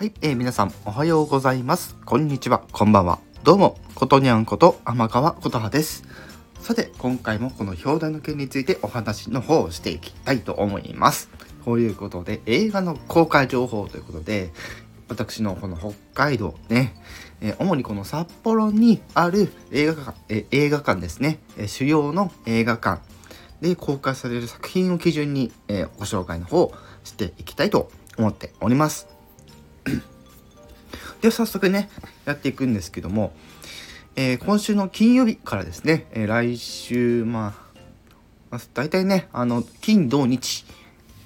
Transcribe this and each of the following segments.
はい、えー、皆さんおはようございます。こんにちは、こんばんは。どうも、ことにゃんこと天川琴葉です。さて、今回もこの表題の件についてお話の方をしていきたいと思います。こういうことで、映画の公開情報ということで、私のこの北海道ね、えー主にこの札幌にある映画館、えー映画館ですね、え主要の映画館で公開される作品を基準に、えご紹介の方をしていきたいと思っております。では早速ねやっていくんですけども、えー今週の金曜日からですね、えー来週まあ、まあ、大体ねあの金土日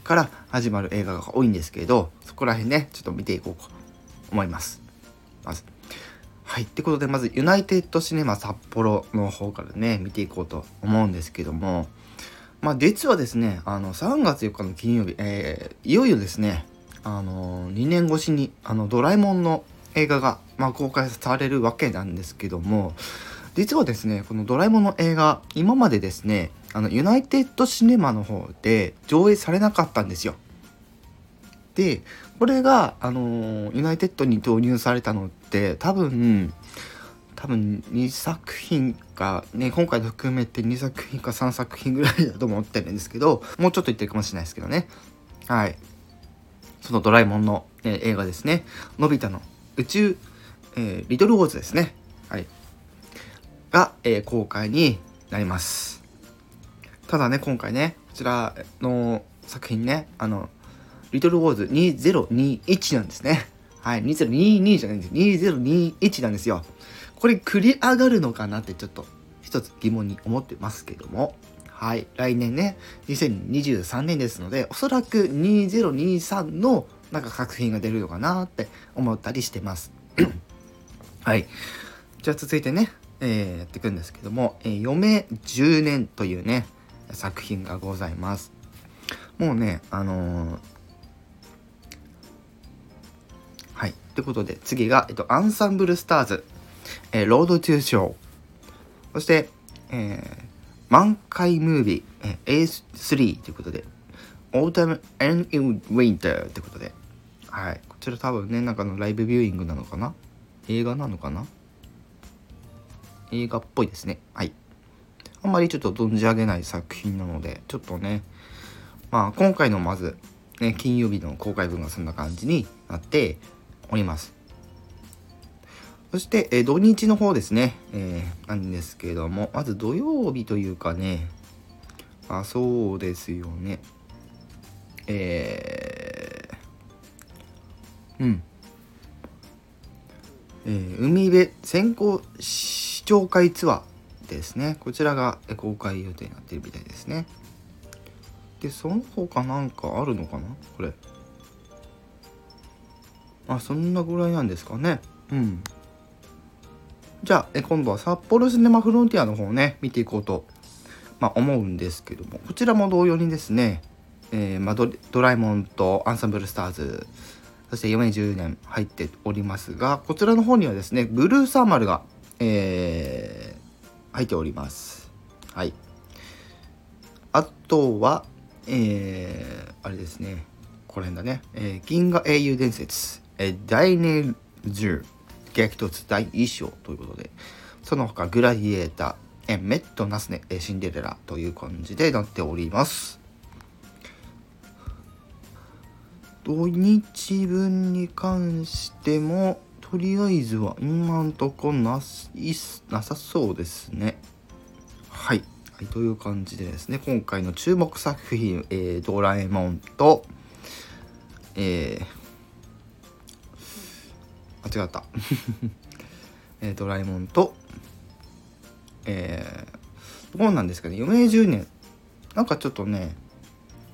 から始まる映画が多いんですけどそこら辺ねちょっと見ていこうと思います。まず。はいってことでまずユナイテッドシネマ札幌の方からね見ていこうと思うんですけどもまあ実はですねあの3月4日の金曜日、えーいよいよですねあの2年越しにあのドラえもんの映画が、まあ、公開されるわけなんですけども実はですねこのドラえもんの映画今までですねあのユナイテッドシネマの方で上映されなかったんですよ。でこれが、あのユナイテッドに導入されたのって多分多分2作品か、ね、今回含めて2作品か3作品ぐらいだと思ってるんですけどもうちょっと言ってるかもしれないですけどねはいそのドラえもんの、え映画ですね。のび太の宇宙、えーリトルウォーズですね。はい。が、えー公開になります。ただね今回ねこちらの作品ねあのリトルウォーズ2021なんですね。はい。2022じゃないんです。2021なんですよ。これ繰り上がるのかなってちょっと一つ疑問に思ってますけども。はい来年ね2023年ですのでおそらく2023のなんか作品が出るのかなって思ったりしてます。はい。じゃあ続いてね、えーやっていくんですけども「えー余命10年」というね作品がございます。もうねあのーはい。ってことで次が、えっと、アンサンブルスターズ「えーロードトゥーショー」そして、えー満開ムービー、A3 ということで、Autumn and in Winter ということで、はい。こちら多分ね、なんかのライブビューイングなのかな映画なのかな映画っぽいですね。はい。あんまりちょっと存じ上げない作品なので、ちょっとね、まあ今回のまず、ね、金曜日の公開分がそんな感じになっております。そして、えー土日の方ですね、えーなんですけども、まず土曜日というかね、あ、そうですよね。えー、うん。えー海辺先行視聴会ツアーですね。こちらが公開予定になっているみたいですね。で、その他なんかあるのかな？これ。あ、そんなぐらいなんですかね。うん。じゃあ、え今度は札幌シネマフロンティアの方をね、見ていこうと、まあ、思うんですけども、こちらも同様にですね、えーまあ、ドラえもんとアンサンブルスターズ、そして410年入っておりますが、こちらの方にはですね、ブルーサーマルが、えー入っております。はい。あとは、えーあれですね、これだね、えー銀河英雄伝説、えーダイネルズー激突第一章ということで、その他グラディエーター、えメットナスネ、シンデレラという感じでなっております。土日分に関しても、とりあえずは今んとこなすいっなさそうですね。はい。はい、という感じでですね、今回の注目作品、えードラえもんと、えー、間違った。えドラえもんと、えー、どうなんですかね、余命10年。なんかちょっとね、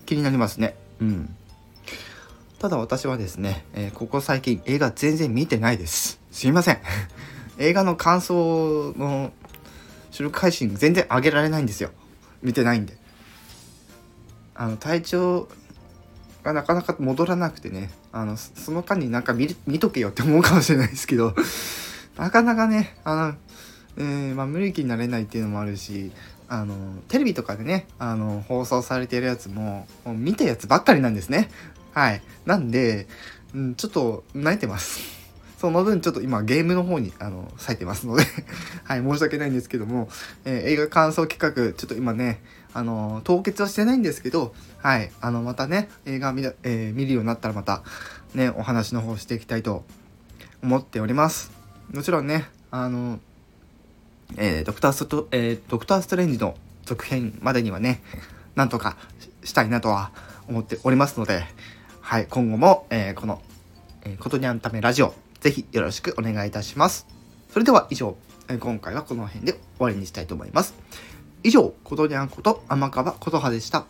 気になりますね。うん。ただ私はですね、えーここ最近映画全然見てないです。すいません。映画の感想の収録配信全然上げられないんですよ。見てないんで。あの、体調がなかなか戻らなくてね、あの、その間になんか見見とけよって思うかもしれないですけど、なかなかね、あの、えーまあ、無理気になれないっていうのもあるし、あの、テレビとかでね、あの、放送されてるやつも、も見たやつばっかりなんですね。はい。なんで、うん、ちょっと泣いてます。その分ちょっと今ゲームの方にあの割いてますので。はい、申し訳ないんですけども、えー、映画感想企画、ちょっと今ね、あの凍結はしてないんですけど、はい、あの、またね、映画見,、えー、見るようになったらまた、ね、お話の方していきたいと思っております。もちろんね、あの、えー、ドクタースト、えー、ドクターストレンジの続編までにはね、なんとかしたいなとは思っておりますので、はい、今後も、えー、この、えー、ことにゃんためラジオ、ぜひよろしくお願いいたします。それでは以上、今回はこの辺で終わりにしたいと思います。以上、ことにゃんこと天川琴葉でした。